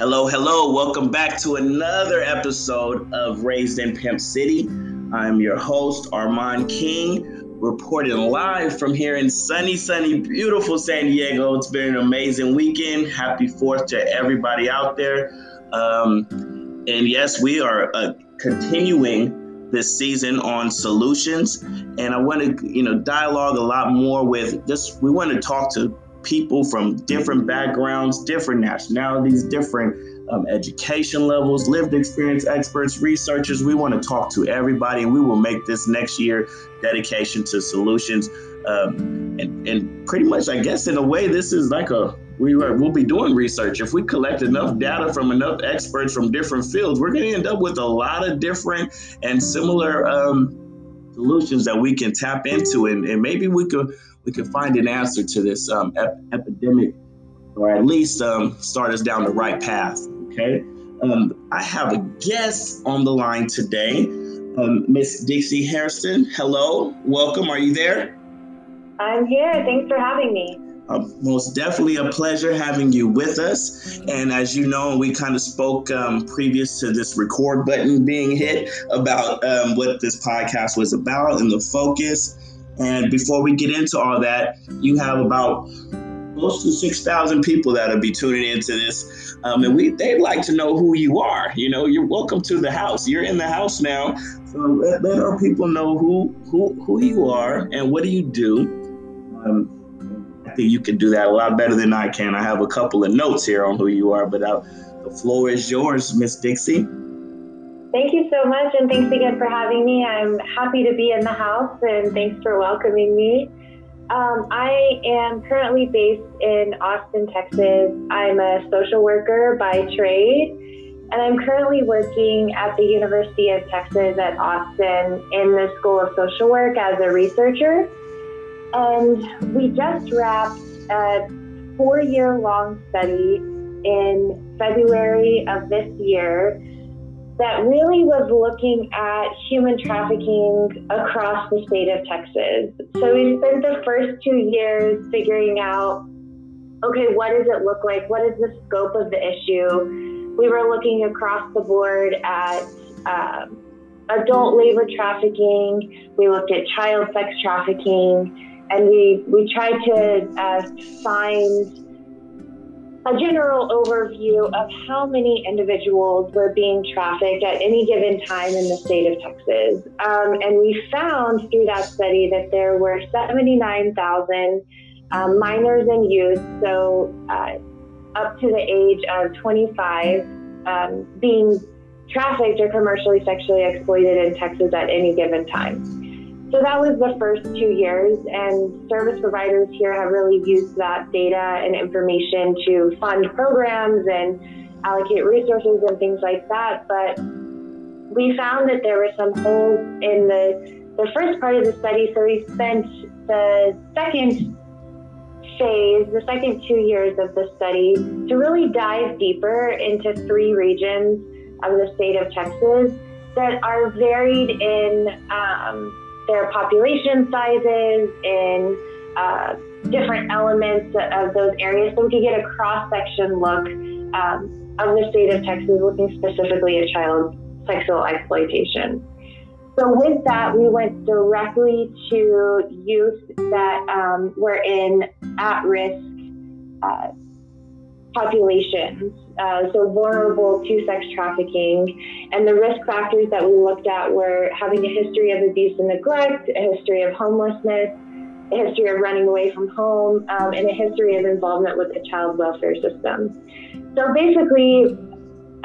Hello, hello. Welcome back to another episode of Raised in Pimp City. I'm your host, Armand King, reporting live from here in sunny, sunny, beautiful San Diego. It's been an amazing weekend. Happy 4th to everybody out there. Um, and yes, we are uh, continuing this season on solutions. And I want to, you know, dialogue a lot more with just We want to talk to people from different backgrounds, different nationalities, different um, education levels, lived experience experts, researchers. We want to talk to everybody, and we will make this next year dedication to solutions. Um, and, and pretty much, I guess, in a way, this is like a we are, we'll be doing research. If we collect enough data from enough experts from different fields, we're going to end up with a lot of different and similar um, solutions that we can tap into, and, and maybe we could we could find an answer to this um, ep- epidemic, or at least um, start us down the right path. Okay. Um, I have a guest on the line today, um, Miss Dixie Hairston. Hello, welcome. Are you there? I'm here. Thanks for having me. Uh, most definitely a pleasure having you with us. And as you know, we kind of spoke um, previous to this record button being hit about um, what this podcast was about and the focus. And before we get into all that, you have about close to 6,000 people that'll be tuning into this. Um, and we they'd like to know who you are. You know, you're welcome to the house. You're in the house now. So let, let our people know who, who, who you are and what do you do. Um, I think you can do that a lot better than I can. I have a couple of notes here on who you are, but uh, the floor is yours, Miss Dixie. Thank you so much, and thanks again for having me. I'm happy to be in the house, and thanks for welcoming me. Um, I am currently based in Austin, Texas. I'm a social worker by trade, and I'm currently working at the University of Texas at Austin in the School of Social Work as a researcher. And we just wrapped a four year long study in February of this year that really was looking at human trafficking across the state of Texas. So we spent the first two years figuring out okay, what does it look like? What is the scope of the issue? We were looking across the board at um, adult labor trafficking, we looked at child sex trafficking, and we, we tried to uh, find a general overview of how many individuals were being trafficked at any given time in the state of Texas. Um, and we found through that study that there were 79,000 um, minors and youth, so uh, up to the age of 25, um, being trafficked or commercially sexually exploited in Texas at any given time. So that was the first two years, and service providers here have really used that data and information to fund programs and allocate resources and things like that. But we found that there were some holes in the, the first part of the study, so we spent the second phase, the second two years of the study, to really dive deeper into three regions of the state of Texas that are varied in. Um, their population sizes and uh, different elements of those areas so we could get a cross section look um, of the state of Texas, looking specifically at child sexual exploitation. So, with that, we went directly to youth that um, were in at risk uh, populations, uh, so vulnerable to sex trafficking. And the risk factors that we looked at were having a history of abuse and neglect, a history of homelessness, a history of running away from home, um, and a history of involvement with the child welfare system. So basically,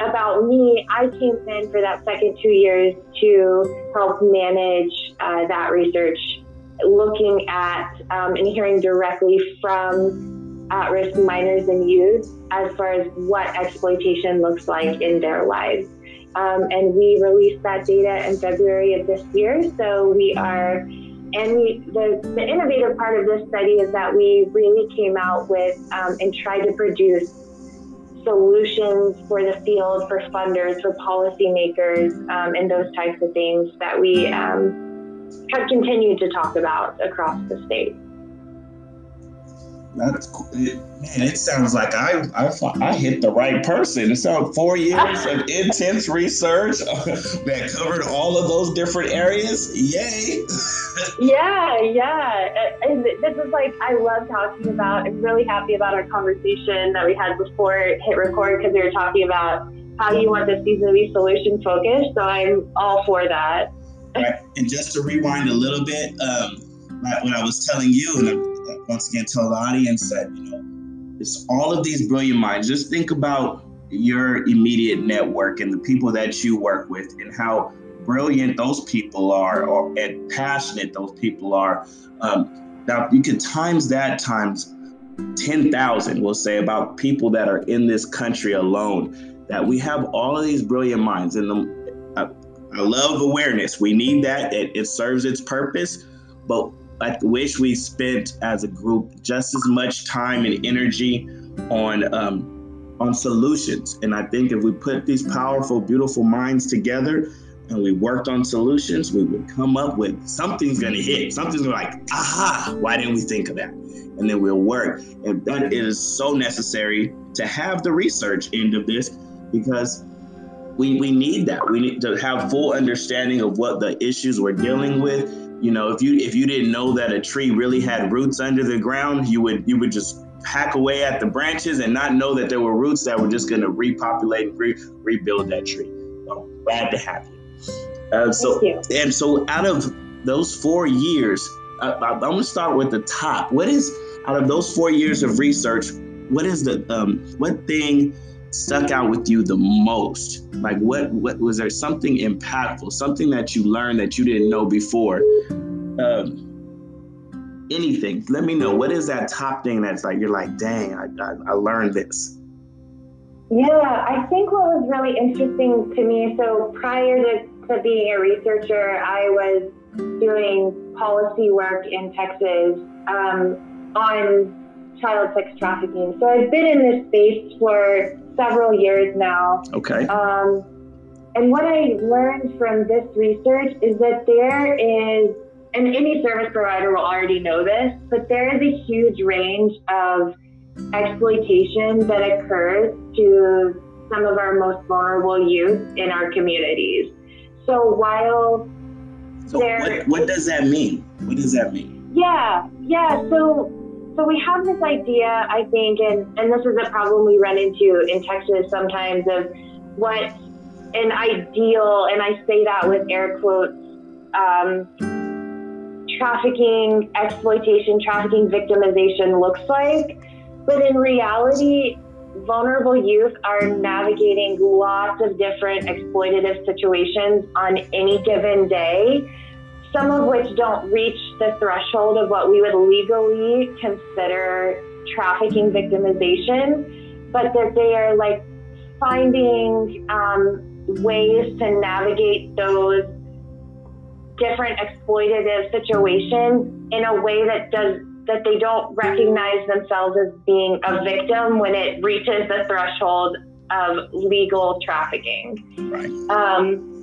about me, I came in for that second two years to help manage uh, that research, looking at um, and hearing directly from at risk minors and youth as far as what exploitation looks like in their lives. Um, and we released that data in February of this year. So we are, and we, the, the innovative part of this study is that we really came out with um, and tried to produce solutions for the field, for funders, for policymakers, um, and those types of things that we um, have continued to talk about across the state. That's cool. It, man, it sounds like I, I I hit the right person. It sounds four years of intense research that covered all of those different areas. Yay! yeah, yeah. And this is like I love talking about. I'm really happy about our conversation that we had before hit record because we were talking about how you want this season to be solution focused. So I'm all for that. Right. And just to rewind a little bit, um, what I was telling you, and I, once again tell the audience that you know, it's all of these brilliant minds. Just think about your immediate network and the people that you work with, and how brilliant those people are, or and passionate those people are. Um, now you can times that times ten thousand. We'll say about people that are in this country alone. That we have all of these brilliant minds, and the, I, I love awareness. We need that. It, it serves its purpose, but I wish we spent as a group just as much time and energy on um, on solutions. And I think if we put these powerful, beautiful minds together and we worked on solutions, we would come up with something's gonna hit. Something's gonna like, aha, why didn't we think of that? And then we'll work. And that is so necessary to have the research end of this because we, we need that. We need to have full understanding of what the issues we're dealing with you know, if you if you didn't know that a tree really had roots under the ground, you would you would just hack away at the branches and not know that there were roots that were just going to repopulate and re- rebuild that tree. So glad to have you. Uh, so you. and so out of those four years, uh, I'm going to start with the top. What is out of those four years of research? What is the um, what thing stuck out with you the most? Like what what was there something impactful, something that you learned that you didn't know before? Um, anything. Let me know. What is that top thing that's like you're like, dang, I, I, I learned this. Yeah, I think what was really interesting to me. So prior to, to being a researcher, I was doing policy work in Texas um, on child sex trafficking. So I've been in this space for several years now. Okay. Um, and what I learned from this research is that there is, and any service provider will already know this, but there is a huge range of exploitation that occurs to some of our most vulnerable youth in our communities. So while so what, what does that mean? What does that mean? Yeah, yeah. So so we have this idea, I think, and, and this is a problem we run into in Texas sometimes of what an ideal, and I say that with air quotes, um, trafficking, exploitation, trafficking, victimization looks like. But in reality, vulnerable youth are navigating lots of different exploitative situations on any given day some of which don't reach the threshold of what we would legally consider trafficking victimization, but that they are like finding um, ways to navigate those different exploitative situations in a way that does that they don't recognize themselves as being a victim when it reaches the threshold of legal trafficking. Right. Um,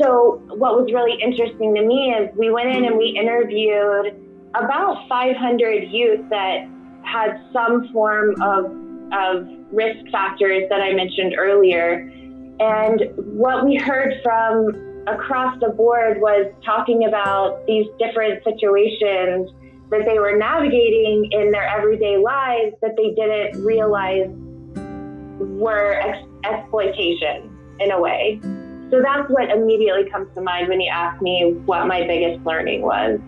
so, what was really interesting to me is we went in and we interviewed about 500 youth that had some form of, of risk factors that I mentioned earlier. And what we heard from across the board was talking about these different situations that they were navigating in their everyday lives that they didn't realize were ex- exploitation in a way. So that's what immediately comes to mind when you ask me what my biggest learning was.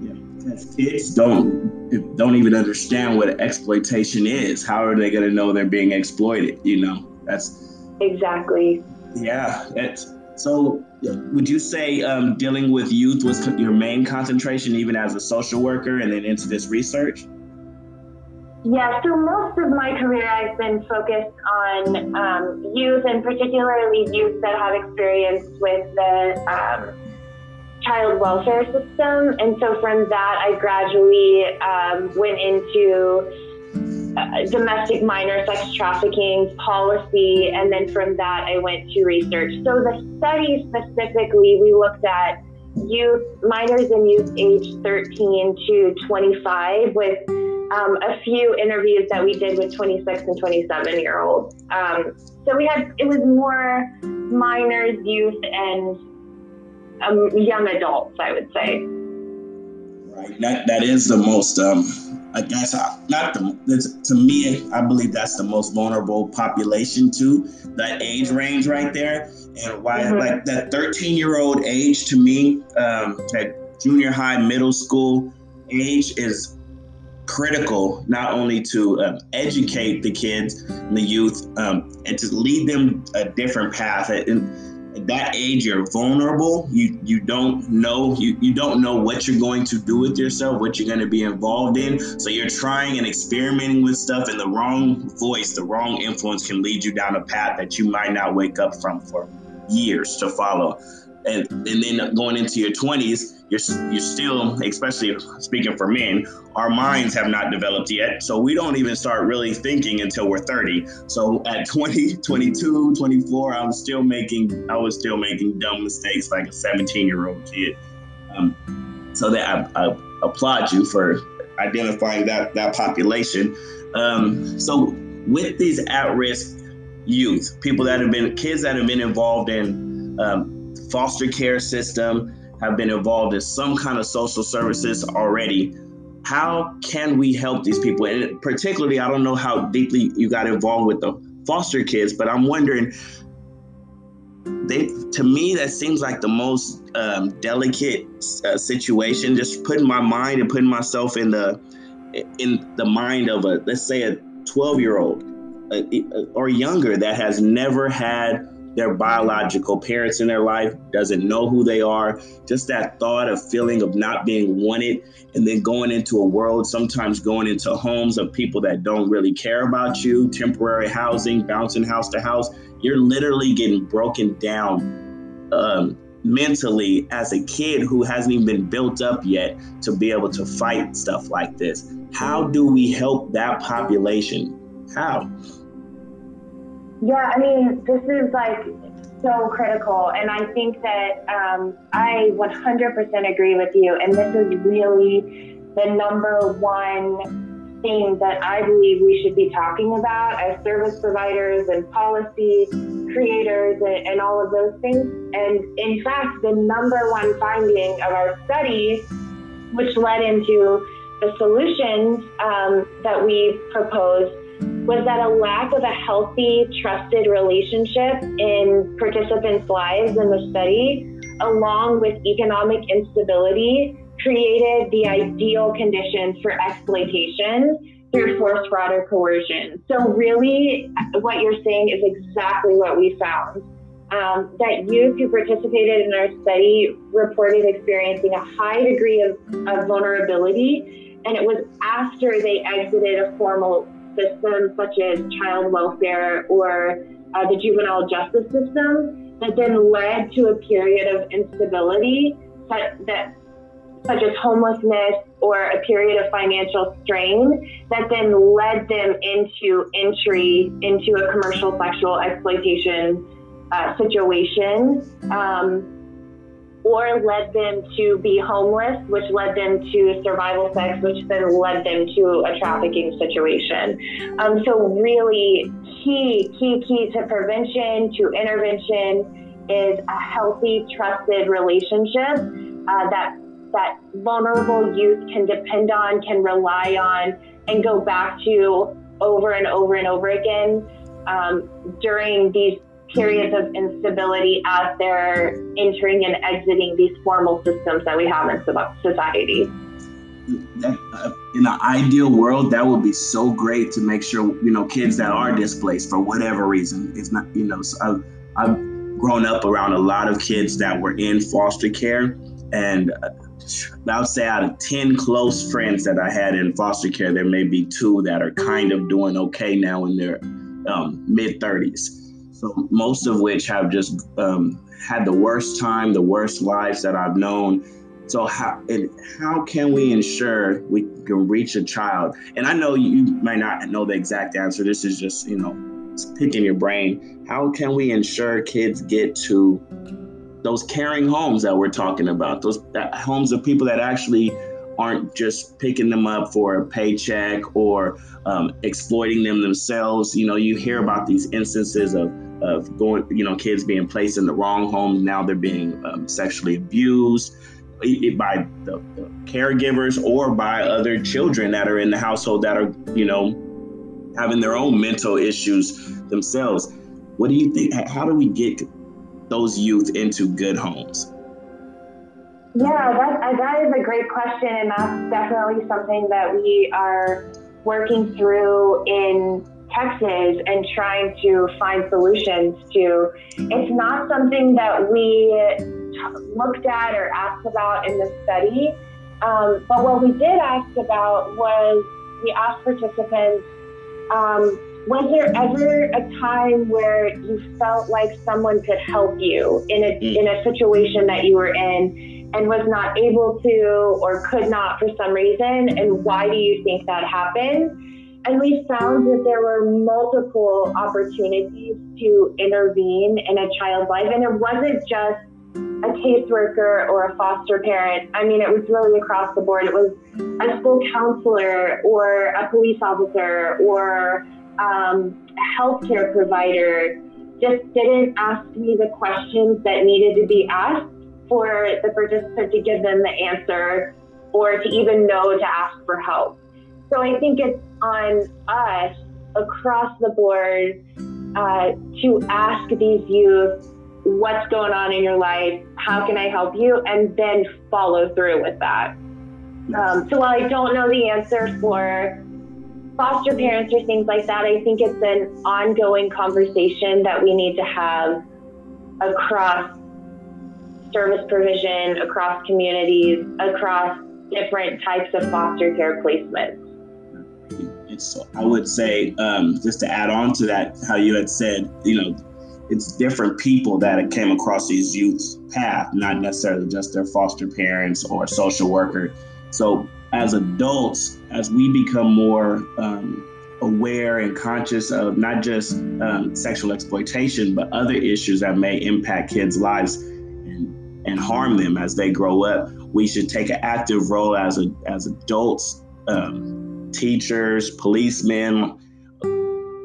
Yeah, kids don't don't even understand what exploitation is. How are they going to know they're being exploited? You know, that's exactly. Yeah, that's so. Would you say um, dealing with youth was your main concentration, even as a social worker, and then into this research? Yeah, so most of my career I've been focused on um, youth and particularly youth that have experience with the um, child welfare system. And so from that, I gradually um, went into uh, domestic minor sex trafficking policy. And then from that, I went to research. So the study specifically, we looked at youth, minors and youth age 13 to 25 with um, a few interviews that we did with 26 and 27 year olds. Um, so we had, it was more minors, youth, and um, young adults, I would say. Right. That, that is the most, um, I guess, uh, not the, to me, I believe that's the most vulnerable population to that age range right there. And why, mm-hmm. like that 13 year old age to me, um, that junior high, middle school age is critical not only to uh, educate the kids and the youth um, and to lead them a different path. At that age, you're vulnerable. You you don't know you, you don't know what you're going to do with yourself, what you're going to be involved in. So you're trying and experimenting with stuff, and the wrong voice, the wrong influence can lead you down a path that you might not wake up from for years to follow and and then going into your 20s you're you're still especially speaking for men our minds have not developed yet. So we don't even start really thinking until we're 30 so at 20 22 24 i was still making i was still making dumb mistakes like a 17 year old kid. Um, so that I, I, applaud you for identifying that that population. Um, so with these at-risk youth people that have been kids that have been involved in um, foster care system, have been involved in some kind of social services already. How can we help these people? And particularly, I don't know how deeply you got involved with the foster kids, but I'm wondering. They, to me, that seems like the most um, delicate uh, situation. Just putting my mind and putting myself in the in the mind of a let's say a 12 year old uh, or younger that has never had their biological parents in their life, doesn't know who they are, just that thought of feeling of not being wanted, and then going into a world, sometimes going into homes of people that don't really care about you, temporary housing, bouncing house to house. You're literally getting broken down um, mentally as a kid who hasn't even been built up yet to be able to fight stuff like this. How do we help that population? How? Yeah, I mean, this is like so critical. And I think that um, I 100% agree with you. And this is really the number one thing that I believe we should be talking about as service providers and policy creators and, and all of those things. And in fact, the number one finding of our study, which led into the solutions um, that we proposed was that a lack of a healthy, trusted relationship in participants' lives in the study, along with economic instability, created the ideal conditions for exploitation through force, fraud, or coercion. So, really, what you're saying is exactly what we found. Um, that youth who participated in our study reported experiencing a high degree of, of vulnerability, and it was after they exited a formal systems such as child welfare or uh, the juvenile justice system that then led to a period of instability that, such as homelessness or a period of financial strain that then led them into entry into a commercial sexual exploitation uh, situation. Um, or led them to be homeless, which led them to survival sex, which then led them to a trafficking situation. Um, so, really, key, key, key to prevention, to intervention is a healthy, trusted relationship uh, that that vulnerable youth can depend on, can rely on, and go back to over and over and over again um, during these periods of instability as they're entering and exiting these formal systems that we have in society. Uh, in an ideal world, that would be so great to make sure you know kids that are displaced for whatever reason. It's not you know. So I've, I've grown up around a lot of kids that were in foster care, and uh, I would say out of ten close friends that I had in foster care, there may be two that are kind of doing okay now in their um, mid thirties so most of which have just um, had the worst time, the worst lives that I've known. So how and how can we ensure we can reach a child? And I know you might not know the exact answer. This is just you know picking your brain. How can we ensure kids get to those caring homes that we're talking about? Those homes of people that actually aren't just picking them up for a paycheck or um, exploiting them themselves. You know, you hear about these instances of of going, you know, kids being placed in the wrong homes. Now they're being um, sexually abused by the, the, caregivers or by other children that are in the household that are, you know, having their own mental issues themselves. What do you think? How do we get those youth into good homes? Yeah, that, that is a great question, and that's definitely something that we are working through in Texas and trying to find solutions to. It's not something that we looked at or asked about in the study, um, but what we did ask about was we asked participants um, was there ever a time where you felt like someone could help you in a, mm. in a situation that you were in and was not able to or could not for some reason? And why do you think that happened? And we found that there were multiple opportunities to intervene in a child's life. And it wasn't just a caseworker or a foster parent. I mean, it was really across the board. It was a school counselor or a police officer or um, a healthcare provider just didn't ask me the questions that needed to be asked for the participant to give them the answer or to even know to ask for help. So I think it's on us across the board uh, to ask these youth what's going on in your life, how can I help you, and then follow through with that. Um, so while I don't know the answer for foster parents or things like that, I think it's an ongoing conversation that we need to have across service provision, across communities, across different types of foster care placements. It's, I would say, um, just to add on to that, how you had said, you know, it's different people that came across these youth's path, not necessarily just their foster parents or social worker. So as adults, as we become more um, aware and conscious of not just um, sexual exploitation, but other issues that may impact kids' lives and, and harm them as they grow up, we should take an active role as a, as adults, um, teachers, policemen,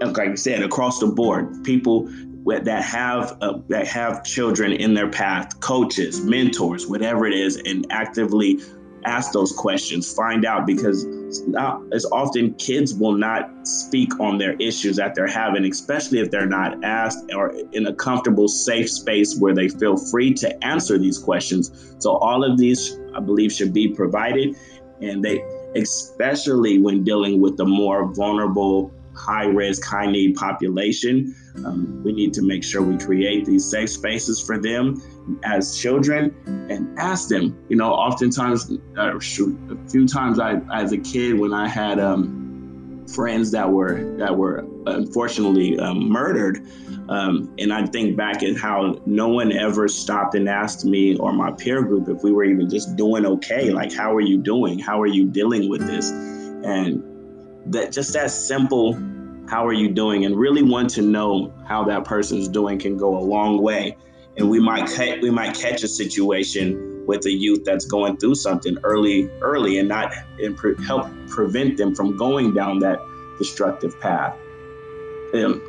like I said, across the board, people that have uh, that have children in their path, coaches, mentors, whatever it is, and actively ask those questions, find out because not as often kids will not speak on their issues that they're having, especially if they're not asked or in a comfortable, safe space where they feel free to answer these questions. So all of these, I believe, should be provided, and they, especially when dealing with the more vulnerable high risk, high need population. Um, we need to make sure we create these safe spaces for them as children and ask them. You know, oftentimes, uh, a few times I, as a kid, when I had um, friends that were that were unfortunately um, murdered, um, and I think back at how no one ever stopped and asked me or my peer group if we were even just doing okay. Like, how are you doing? How are you dealing with this? And that just that simple how are you doing and really want to know how that person's doing can go a long way and we might ca- we might catch a situation with a youth that's going through something early early and not and pre- help prevent them from going down that destructive path. Um,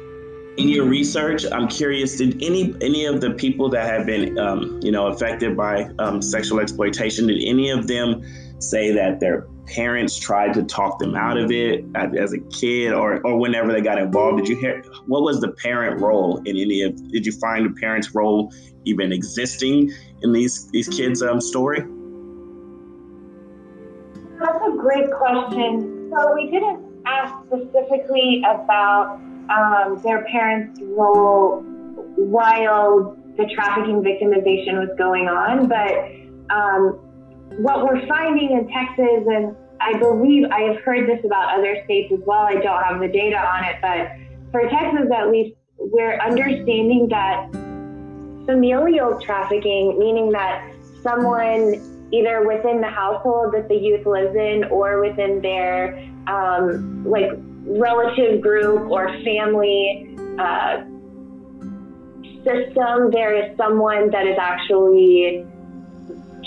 in your research i'm curious did any any of the people that have been um, you know affected by um, sexual exploitation did any of them say that their parents tried to talk them out of it as a kid or, or whenever they got involved. Did you hear what was the parent role in any of did you find the parents role even existing in these these kids um story? That's a great question. So we didn't ask specifically about um, their parents role while the trafficking victimization was going on but um, what we're finding in Texas, and I believe I have heard this about other states as well. I don't have the data on it, but for Texas at least, we're understanding that familial trafficking, meaning that someone either within the household that the youth lives in or within their um, like relative group or family uh, system, there is someone that is actually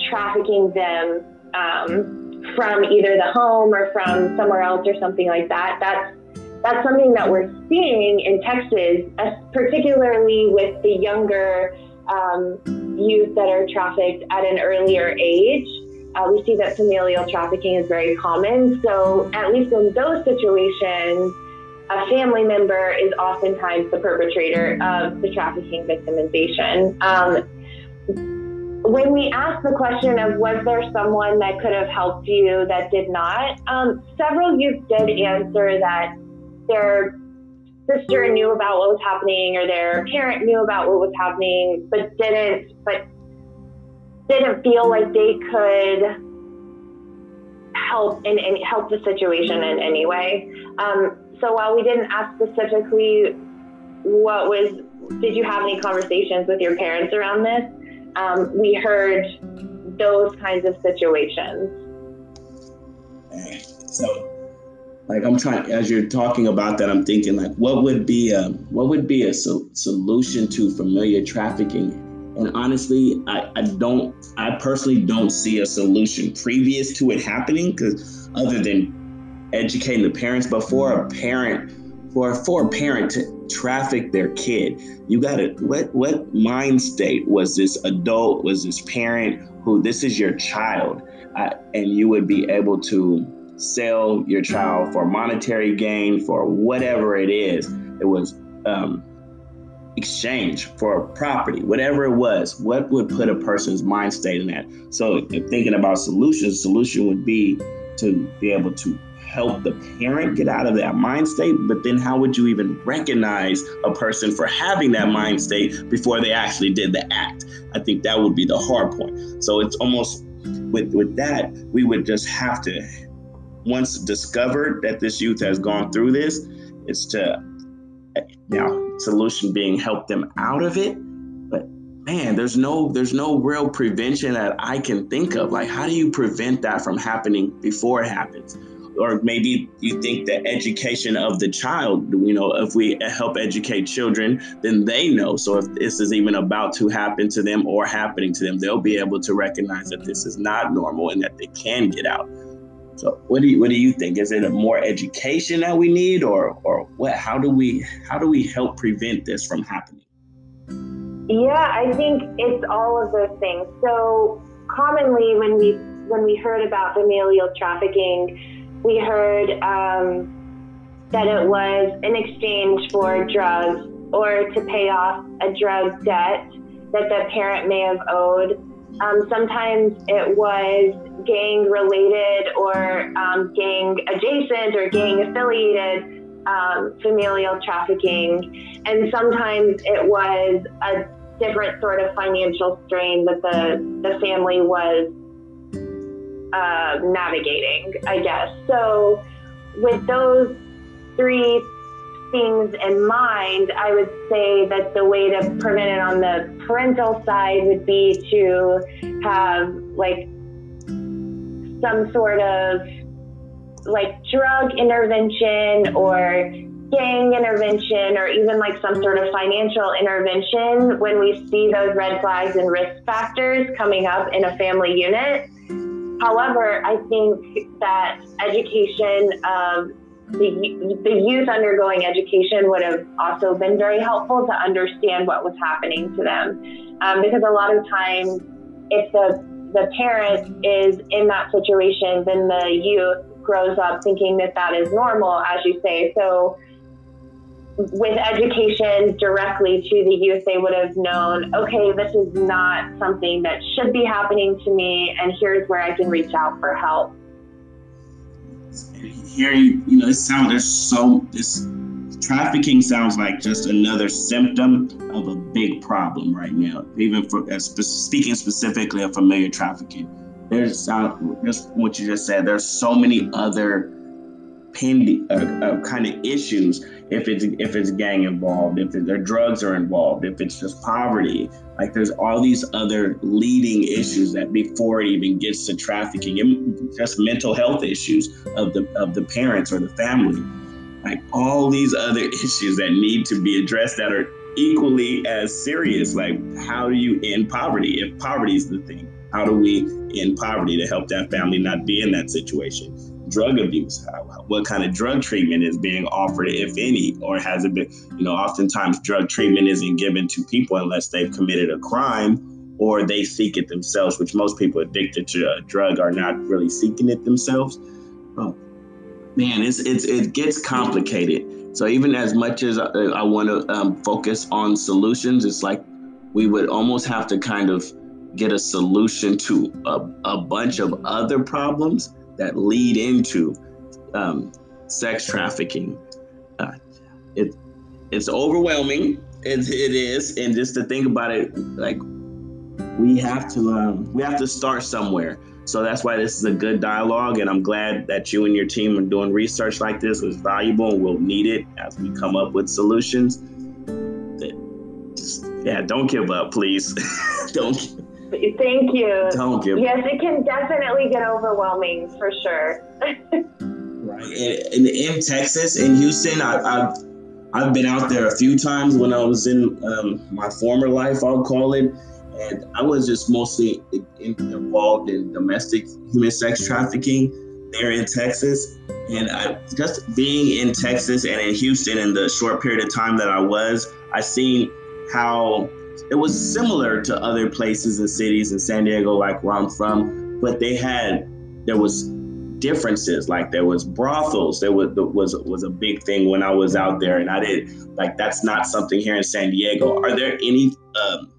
trafficking them um, from either the home or from somewhere else or something like that. That's that's something that we're seeing in Texas, particularly with the younger um, youth that are trafficked at an earlier age. Uh, we see that familial trafficking is very common. So, at least in those situations, a family member is oftentimes the perpetrator of the trafficking victimization. Um, when we asked the question of was there someone that could have helped you that did not, um, several youth did answer that their sister knew about what was happening or their parent knew about what was happening, but didn't, but didn't feel like they could help in, help the situation in any way. Um, so while we didn't ask specifically what was, did you have any conversations with your parents around this? Um, we heard those kinds of situations. So, like I'm trying as you're talking about that, I'm thinking like, what would be a what would be a so- solution to familiar trafficking? And honestly, I, I don't, I personally don't see a solution previous to it happening because other than educating the parents, but for a parent for for a parent to traffic their kid, you got to what what mind state was this adult, was this parent who this is your child, uh, and you would be able to sell your child for monetary gain for whatever it is. It was um, exchange for a property, whatever it was. What would put a person's mind state in that? So, thinking about solutions, solution would be to be able to help the parent get out of that mind state, but then how would you even recognize a person for having that mind state before they actually did the act? I think that would be the hard point. So it's almost with with that, we would just have to once discovered that this youth has gone through this, is to now solution being help them out of it. But man, there's no there's no real prevention that I can think of. Like how do you prevent that from happening before it happens? Or maybe you think the education of the child, you know, if we help educate children, then they know. So if this is even about to happen to them or happening to them, they'll be able to recognize that this is not normal and that they can get out. So what do you what do you think? Is it a more education that we need or or what how do we how do we help prevent this from happening? Yeah, I think it's all of those things. So commonly when we when we heard about familial trafficking, we heard um, that it was in exchange for drugs or to pay off a drug debt that the parent may have owed. Um, sometimes it was gang related or um, gang adjacent or gang affiliated um, familial trafficking. And sometimes it was a different sort of financial strain that the, the family was uh, navigating, I guess. So, with those three things in mind, I would say that the way to prevent it on the parental side would be to have like some sort of like drug intervention or gang intervention or even like some sort of financial intervention when we see those red flags and risk factors coming up in a family unit However, I think that education of the, the youth undergoing education would have also been very helpful to understand what was happening to them. Um, because a lot of times, if the, the parent is in that situation, then the youth grows up thinking that that is normal, as you say. So with education directly to the youth, they would have known, okay, this is not something that should be happening to me, and here's where I can reach out for help. Here, you know, it sounds there's so this trafficking sounds like just another symptom of a big problem right now. Even for as speaking specifically of familiar trafficking, there's uh, just what you just said. There's so many other pending uh, uh, kind of issues if it's if it's gang involved, if there drugs are involved, if it's just poverty. Like there's all these other leading issues that before it even gets to trafficking, just mental health issues of the of the parents or the family. Like all these other issues that need to be addressed that are equally as serious. Like how do you end poverty if poverty is the thing? How do we end poverty to help that family not be in that situation. Drug abuse, how, what kind of drug treatment is being offered, if any, or has it been, you know, oftentimes drug treatment isn't given to people unless they've committed a crime or they seek it themselves, which most people addicted to a drug are not really seeking it themselves. Oh, man, it's, it's, it gets complicated. So even as much as I, I want to um, focus on solutions, it's like we would almost have to kind of get a solution to a, a bunch of other problems that lead into um, sex trafficking. Uh, it it's overwhelming. It, it is, and just to think about it, like we have to um, we have to start somewhere. So that's why this is a good dialogue, and I'm glad that you and your team are doing research like this. was valuable, and we'll need it as we come up with solutions. Just, yeah, don't give up, please. don't. Thank you. Don't give. Yes, it can definitely get overwhelming for sure. right, in, in Texas, in Houston, I, I've I've been out there a few times when I was in um, my former life, I'll call it, and I was just mostly in, involved in domestic human sex trafficking there in Texas. And I just being in Texas and in Houston in the short period of time that I was, I seen how it was similar to other places and cities in San Diego, like where I'm from, but they had there was differences. Like there was brothels. There was was was a big thing when I was out there, and I did like that's not something here in San Diego. Are there any um,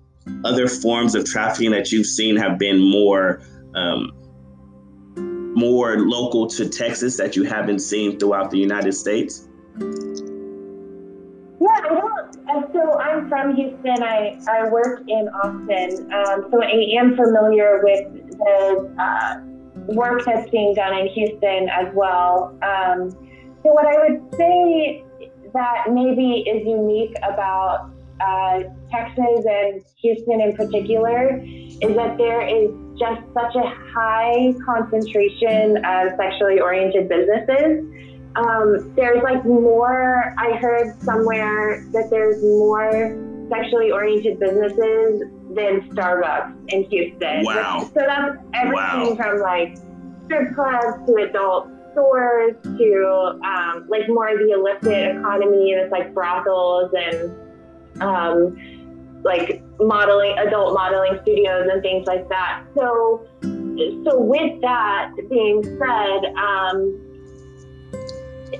other forms of trafficking that you've seen have been more um, more local to Texas that you haven't seen throughout the United States? Yeah. So I'm from Houston. I, I work in Austin. Um, so I am familiar with the uh, work that's being done in Houston as well. Um, so what I would say that maybe is unique about uh, Texas and Houston in particular is that there is just such a high concentration of sexually oriented businesses. Um, there's like more, I heard somewhere that there's more sexually oriented businesses than Starbucks in Houston. Wow. So that's everything wow. from like strip clubs to adult stores to um, like more of the illicit economy and it's like brothels and um, like modeling, adult modeling studios and things like that. So, so with that being said, um,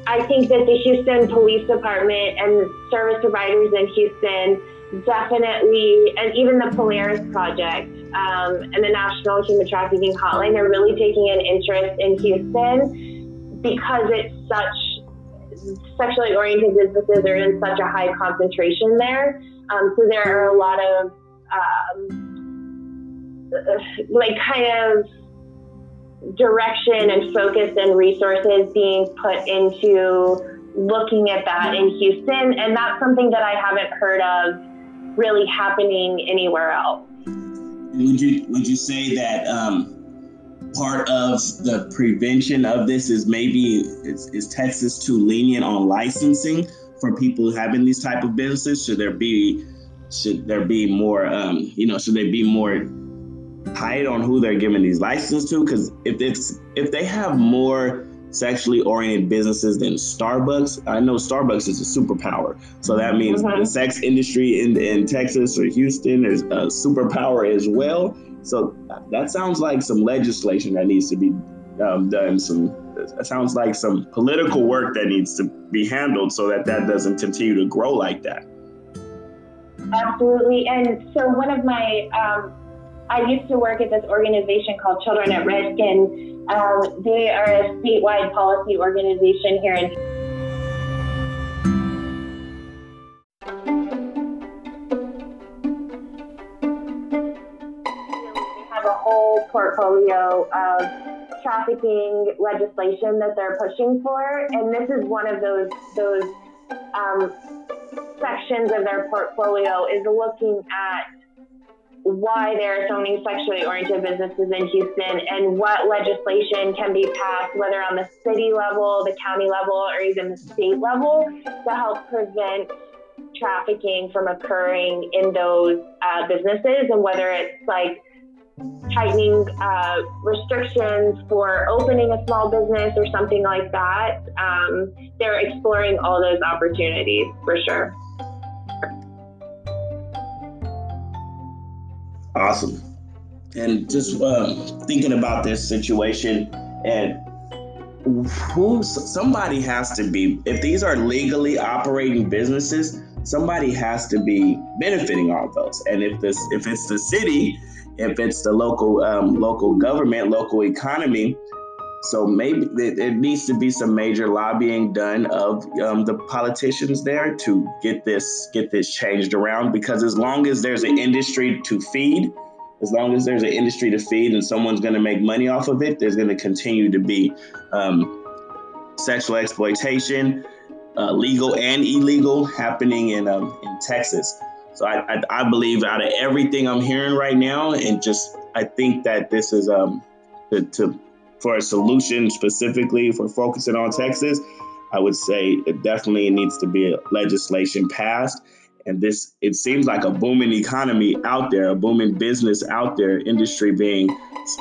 I think that the Houston Police Department and service providers in Houston definitely, and even the Polaris Project um, and the National Human Trafficking Hotline are really taking an interest in Houston because it's such sexually oriented businesses are in such a high concentration there. Um, so there are a lot of um, like kind of direction and focus and resources being put into looking at that in Houston. And that's something that I haven't heard of really happening anywhere else. Would you would you say that um, part of the prevention of this is maybe is, is Texas too lenient on licensing? for people having these type of businesses? Should there be should there be more um, you know should they be more tight on who they're giving these licenses to? Because if it's if they have more sexually oriented businesses than Starbucks, I know Starbucks is a superpower. So that means mm-hmm. the sex industry in in Texas or Houston is a superpower as well. So that sounds like some legislation that needs to be um, done. Some it sounds like some political work that needs to be handled so that that doesn't continue to grow like that. Absolutely. And so one of my, um, I used to work at this organization called Children at and um, they are a statewide policy organization here in. They have a whole portfolio of trafficking legislation that they're pushing for, and this is one of those those um, sections of their portfolio is looking at why there are so many sexually oriented businesses in Houston and what legislation can be passed, whether on the city level, the county level, or even the state level, to help prevent trafficking from occurring in those uh, businesses and whether it's like tightening uh, restrictions for opening a small business or something like that, um, they're exploring all those opportunities for sure. Awesome. And just um, thinking about this situation, and who somebody has to be if these are legally operating businesses somebody has to be benefiting all those and if this if it's the city if it's the local um, local government local economy so maybe it, needs to be some major lobbying done of um, the politicians there to get this get this changed around because as long as there's an industry to feed as long as there's an industry to feed and someone's going to make money off of it, there's going to continue to be um, sexual exploitation, uh, legal and illegal, happening in um, in Texas. So I, I, I believe out of everything I'm hearing right now, and just I think that this is um to, to for a solution specifically for focusing on Texas. I would say it definitely needs to be a legislation passed and this it seems like a booming economy out there, a booming business out there, industry being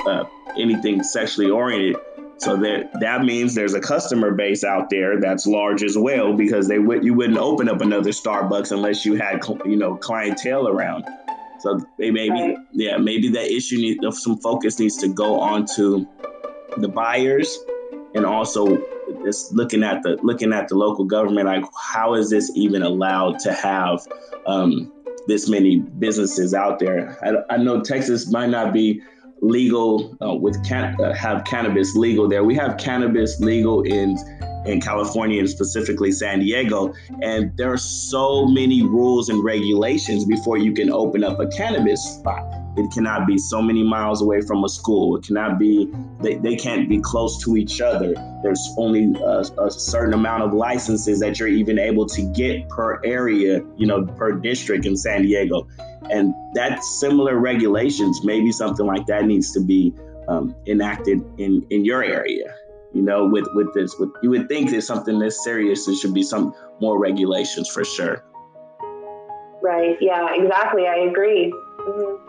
uh, anything sexually oriented. So that that means there's a customer base out there that's large as well because they would you wouldn't open up another Starbucks unless you had you know clientele around. So they maybe right. yeah maybe that issue need some focus needs to go on to the buyers and also just looking at the looking at the local government, like how is this even allowed to have um, this many businesses out there? I, I, know Texas might not be legal uh, with can, uh, have cannabis legal there. We have cannabis legal in in California and specifically San Diego, and there are so many rules and regulations before you can open up a cannabis spot. It cannot be so many miles away from a school. It cannot be, they, they can't be close to each other. There's only a, a certain amount of licenses that you're even able to get per area, you know, per district in San Diego. And that similar regulations, maybe something like that needs to be um, enacted in, in your area. You know, with, with this, with, you would think there's something this serious, there should be some more regulations for sure. Right. Yeah, exactly. I agree. Mm-hmm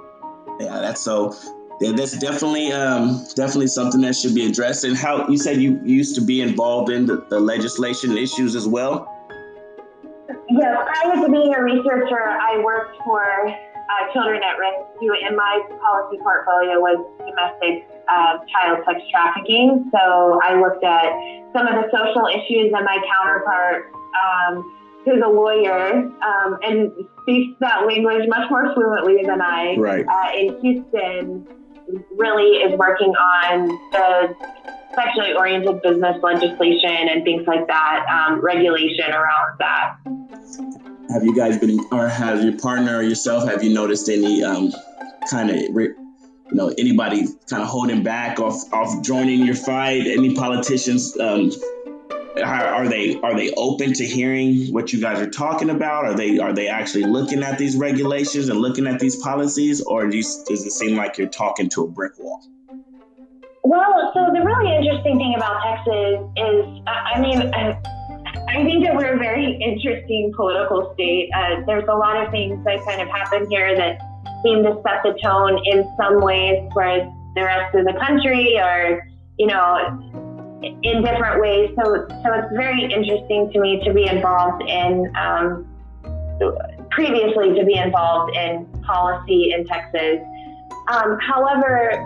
yeah, that's so. Yeah, that's definitely um, definitely something that should be addressed. And how you said you used to be involved in the, the legislation issues as well. Yes, prior to being a researcher, I worked for uh, Children at Risk, who in my policy portfolio was domestic uh, child sex trafficking. So I looked at some of the social issues that my counterpart um, who's a lawyer um, and speaks that language much more fluently than I. Right. Uh, in Houston, really is working on the sexually oriented business legislation and things like that, um, regulation around that. Have you guys been, or has your partner or yourself, have you noticed any um, kind of, you know, anybody kind of holding back off, off joining your fight? Any politicians um, are they are they open to hearing what you guys are talking about? Are they are they actually looking at these regulations and looking at these policies, or do you, does it seem like you're talking to a brick wall? Well, so the really interesting thing about Texas is, I mean, I think that we're a very interesting political state. Uh, there's a lot of things that kind of happen here that seem to set the tone in some ways, whereas the rest of the country or you know in different ways. So, so it's very interesting to me to be involved in, um, previously to be involved in policy in Texas. Um, however,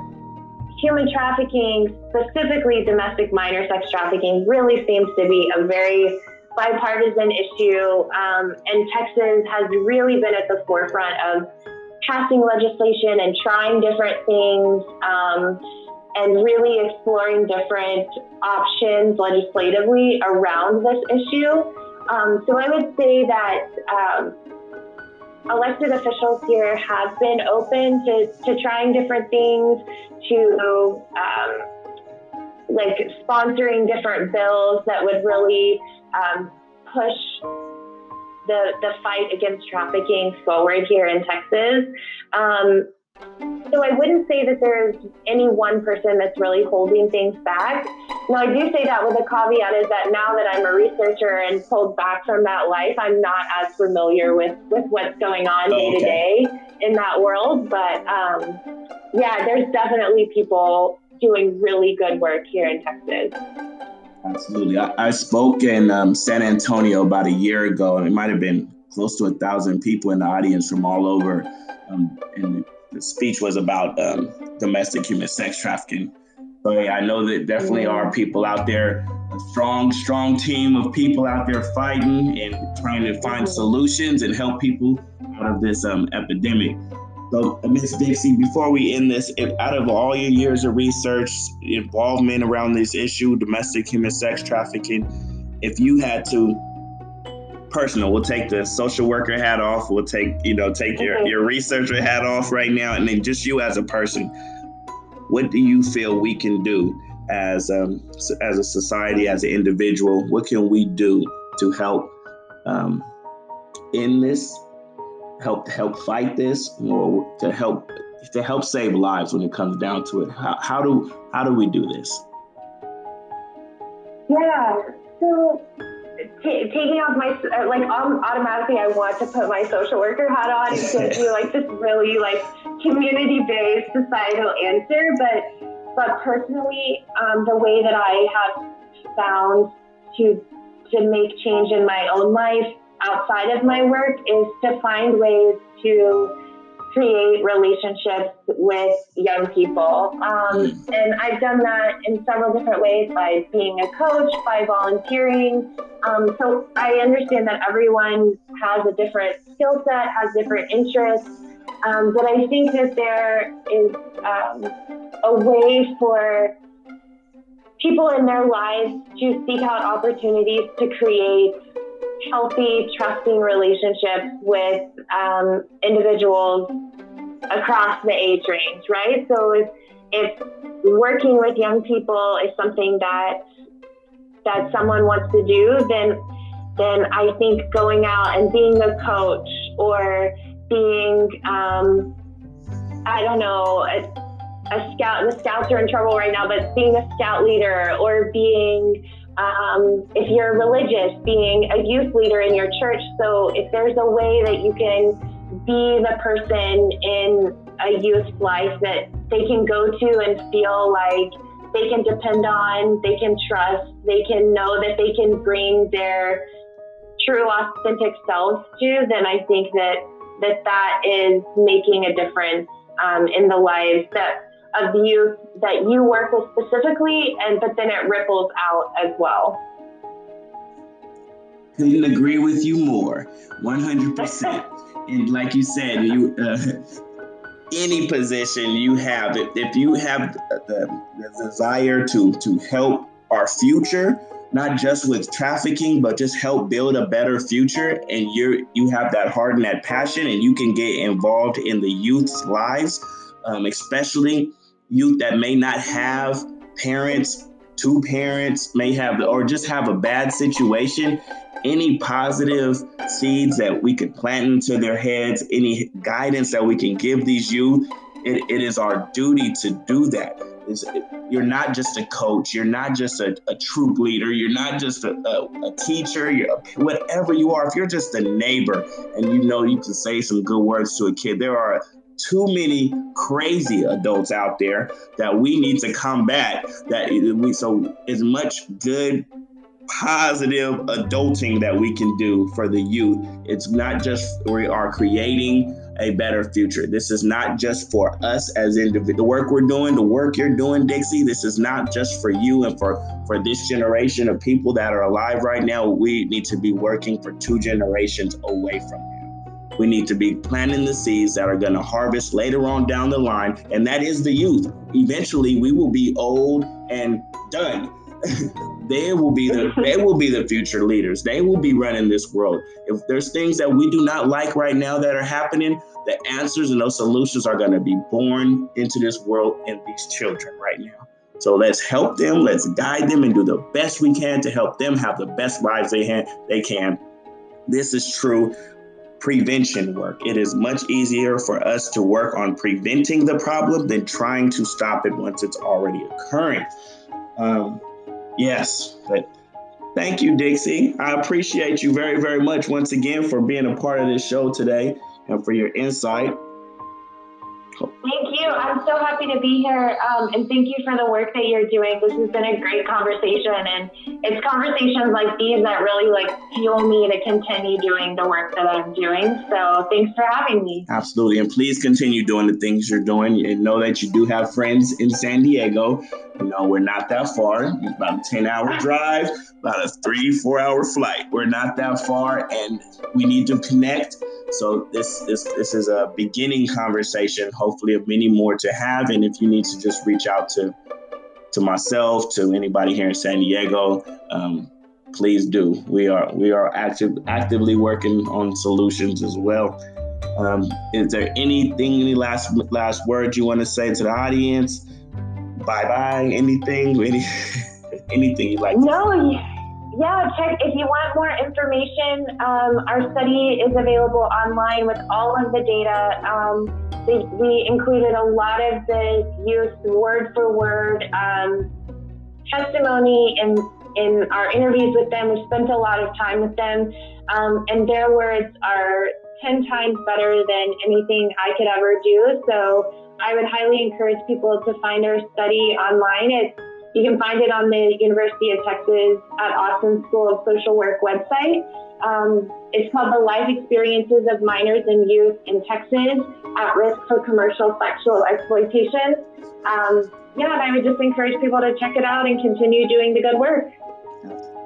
human trafficking, specifically domestic minor sex trafficking, really seems to be a very bipartisan issue. Um, and Texas has really been at the forefront of passing legislation and trying different things. Um, and really exploring different options legislatively around this issue. Um, so I would say that um, elected officials here have been open to, to trying different things, to um, like sponsoring different bills that would really um, push the, the fight against trafficking forward here in Texas. So I wouldn't say that there's any one person that's really holding things back. Now I do say that with a caveat is that now that I'm a researcher and pulled back from that life, I'm not as familiar with with what's going on day to day in that world. But um, yeah, there's definitely people doing really good work here in Texas. Absolutely. I, I spoke in um, San Antonio about a year ago, and it might have been close to a thousand people in the audience from all over. Um, and the speech was about um, domestic human sex trafficking. So yeah, I know that definitely are people out there, a strong, strong team of people out there fighting and trying to find solutions and help people out of this um, epidemic. So, Ms. Dixie, before we end this, out of all your years of research, involvement around this issue, domestic human sex trafficking, if you had to personal. We'll take the social worker hat off. We'll take, you know, take your, your researcher hat off right now. And then just you as a person, what do you feel we can do as um, as a society, as an individual? What can we do to help um, in this, help help fight this, or to help to help save lives when it comes down to it? How, how do how do we do this? Yeah. So t- taking off my uh, like um, automatically I want to put my social worker hat on and you like this really like community based societal answer, but but personally, um, the way that I have found to to make change in my own life outside of my work is to find ways to create relationships with young people. Um, and I've done that in several different ways by being a coach, by volunteering. Um, so I understand that everyone has a different skill set, has different interests. Um, but I think that there is um, a way for people in their lives to seek out opportunities to create healthy, trusting relationships with um, individuals across the age range, right? So if, if working with young people is something that that someone wants to do, then then I think going out and being a coach or being um, I don't know a, a scout. The scouts are in trouble right now, but being a scout leader or being um, if you're religious, being a youth leader in your church. So if there's a way that you can be the person in a youth's life that they can go to and feel like they can depend on, they can trust, they can know that they can bring their true authentic selves to, then I think that that, that is making a difference um, in the lives that of youth that you work with specifically, and but then it ripples out as well. Couldn't agree with you more, one hundred percent. And like you said, you uh, any position you have, if, if you have the, the desire to to help our future, not just with trafficking, but just help build a better future. And you're you have that heart and that passion, and you can get involved in the youth's lives, um, especially youth that may not have parents, two parents, may have, or just have a bad situation. Any positive seeds that we could plant into their heads, any guidance that we can give these youth, it, it is our duty to do that. It's, you're not just a coach. You're not just a, a troop leader. You're not just a, a, a teacher. You're whatever you are. If you're just a neighbor and you know you can say some good words to a kid, there are too many crazy adults out there that we need to combat that we so as much good positive adulting that we can do for the youth. It's not just we are creating a better future. This is not just for us as individuals the work we're doing the work you're doing dixie this is not just for you and for for this generation of people that are alive right now. We need to be working for two generations away from we need to be planting the seeds that are going to harvest later on down the line, and that is the youth. Eventually, we will be old and done. they will be the they will be the future leaders. They will be running this world. If there's things that we do not like right now that are happening, the answers and those solutions are going to be born into this world in these children right now. So let's help them, let's guide them and do the best we can to help them have the best lives they, ha- they can. This is true prevention work. It is much easier for us to work on preventing the problem than trying to stop it once it's already occurring. Um, yes, but thank you, Dixie. I appreciate you very, very much once again for being a part of this show today and for your insight. Thank you. I'm so happy to be here. Um, and thank you for the work that you're doing. This has been a great conversation. And it's conversations like these that really like fuel me to continue doing the work that I'm doing. So thanks for having me. Absolutely. And please continue doing the things you're doing and know that you do have friends in San Diego. You know, we're not that far, about a 10 hour drive, about a three, four hour flight. We're not that far and we need to connect. So this this this is a beginning conversation, hopefully of many more to have. And if you need to just reach out to to myself, to anybody here in San Diego, um, please do. We are we are active actively working on solutions as well. Um, is there anything, any last last words you want to say to the audience? Bye bye. Anything? Any anything you like? No. Yeah, check if you want more information. Um, our study is available online with all of the data. Um, they, we included a lot of the youth word for word um, testimony in in our interviews with them. We spent a lot of time with them, um, and their words are ten times better than anything I could ever do. So I would highly encourage people to find our study online. It's you can find it on the University of Texas at Austin School of Social Work website. Um, it's called The Life Experiences of Minors and Youth in Texas at Risk for Commercial Sexual Exploitation. Um, yeah, and I would just encourage people to check it out and continue doing the good work.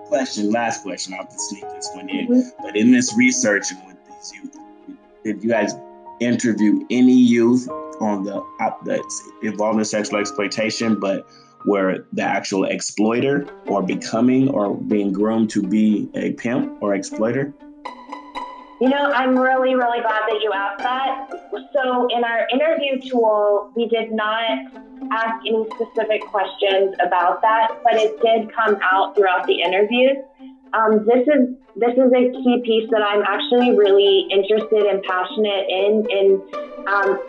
Question, last question. I'll have to sneak this one in. Mm-hmm. But in this research and with these youth, did you guys interview any youth on the that's involved in sexual exploitation, but where the actual exploiter or becoming or being groomed to be a pimp or exploiter? You know, I'm really, really glad that you asked that. So, in our interview tool, we did not ask any specific questions about that, but it did come out throughout the interviews. Um, this is this is a key piece that I'm actually really interested and passionate in, and um,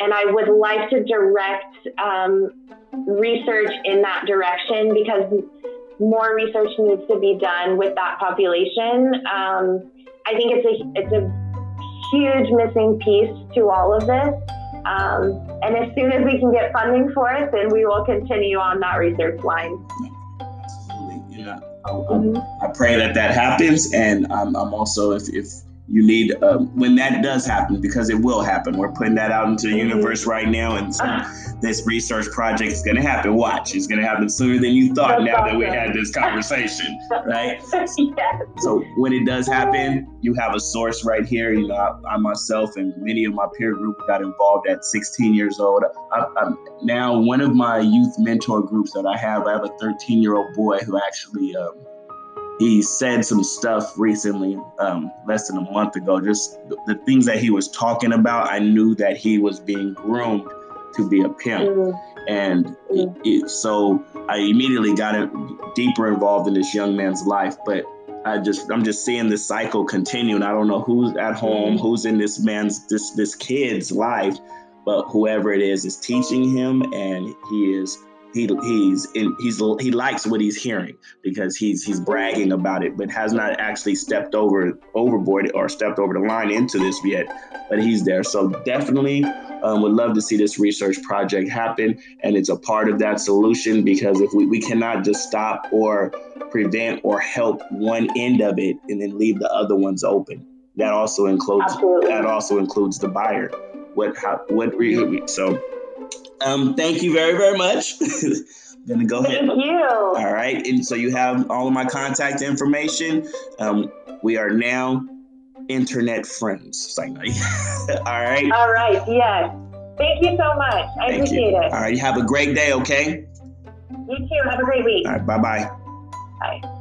and I would like to direct um, research in that direction because more research needs to be done with that population. Um, I think it's a it's a huge missing piece to all of this. Um, and as soon as we can get funding for it, then we will continue on that research line. Absolutely, yeah. I, mm-hmm. I, pray that that happens, and I'm also if if you need um, when that does happen because it will happen. We're putting that out into the mm-hmm. universe right now and so this research project is going to happen. Watch it's going to happen sooner than you thought now that we had this conversation right? Yes. so when it does happen you have a source right here you know I, I myself and many of my peer group got involved at 16 years old. I, I'm now one of my youth mentor groups that i have. I have a 13 year old boy who actually um, he said some stuff recently, um, less than a month ago. Just the, the, things that he was talking about, I knew that he was being groomed to be a pimp, mm-hmm. and mm-hmm. It, it, so I immediately got it deeper involved in this young man's life. But I just, I'm just seeing this cycle continue, and I don't know who's at home, mm-hmm. who's in this man's, this this kid's life, but whoever it is is teaching him, and he is he he's in, he's he likes what he's hearing because he's he's bragging about it, but has not actually stepped over overboard or stepped over the line into this yet. But he's there, so definitely um, would love to see this research project happen, and it's a part of that solution because if we, we cannot just stop or prevent or help one end of it and then leave the other ones open. That also includes Absolutely. that also includes the buyer. What how what so um, thank you very, very much. I'm gonna go ahead. Thank you. All right, and so you have all of my contact information. Um, we are now internet friends. All right. All right. Yes. Thank you so much. I Thank appreciate you. it. All right. You have a great day. Okay. You too. Have a great week. All right. Bye-bye. Bye.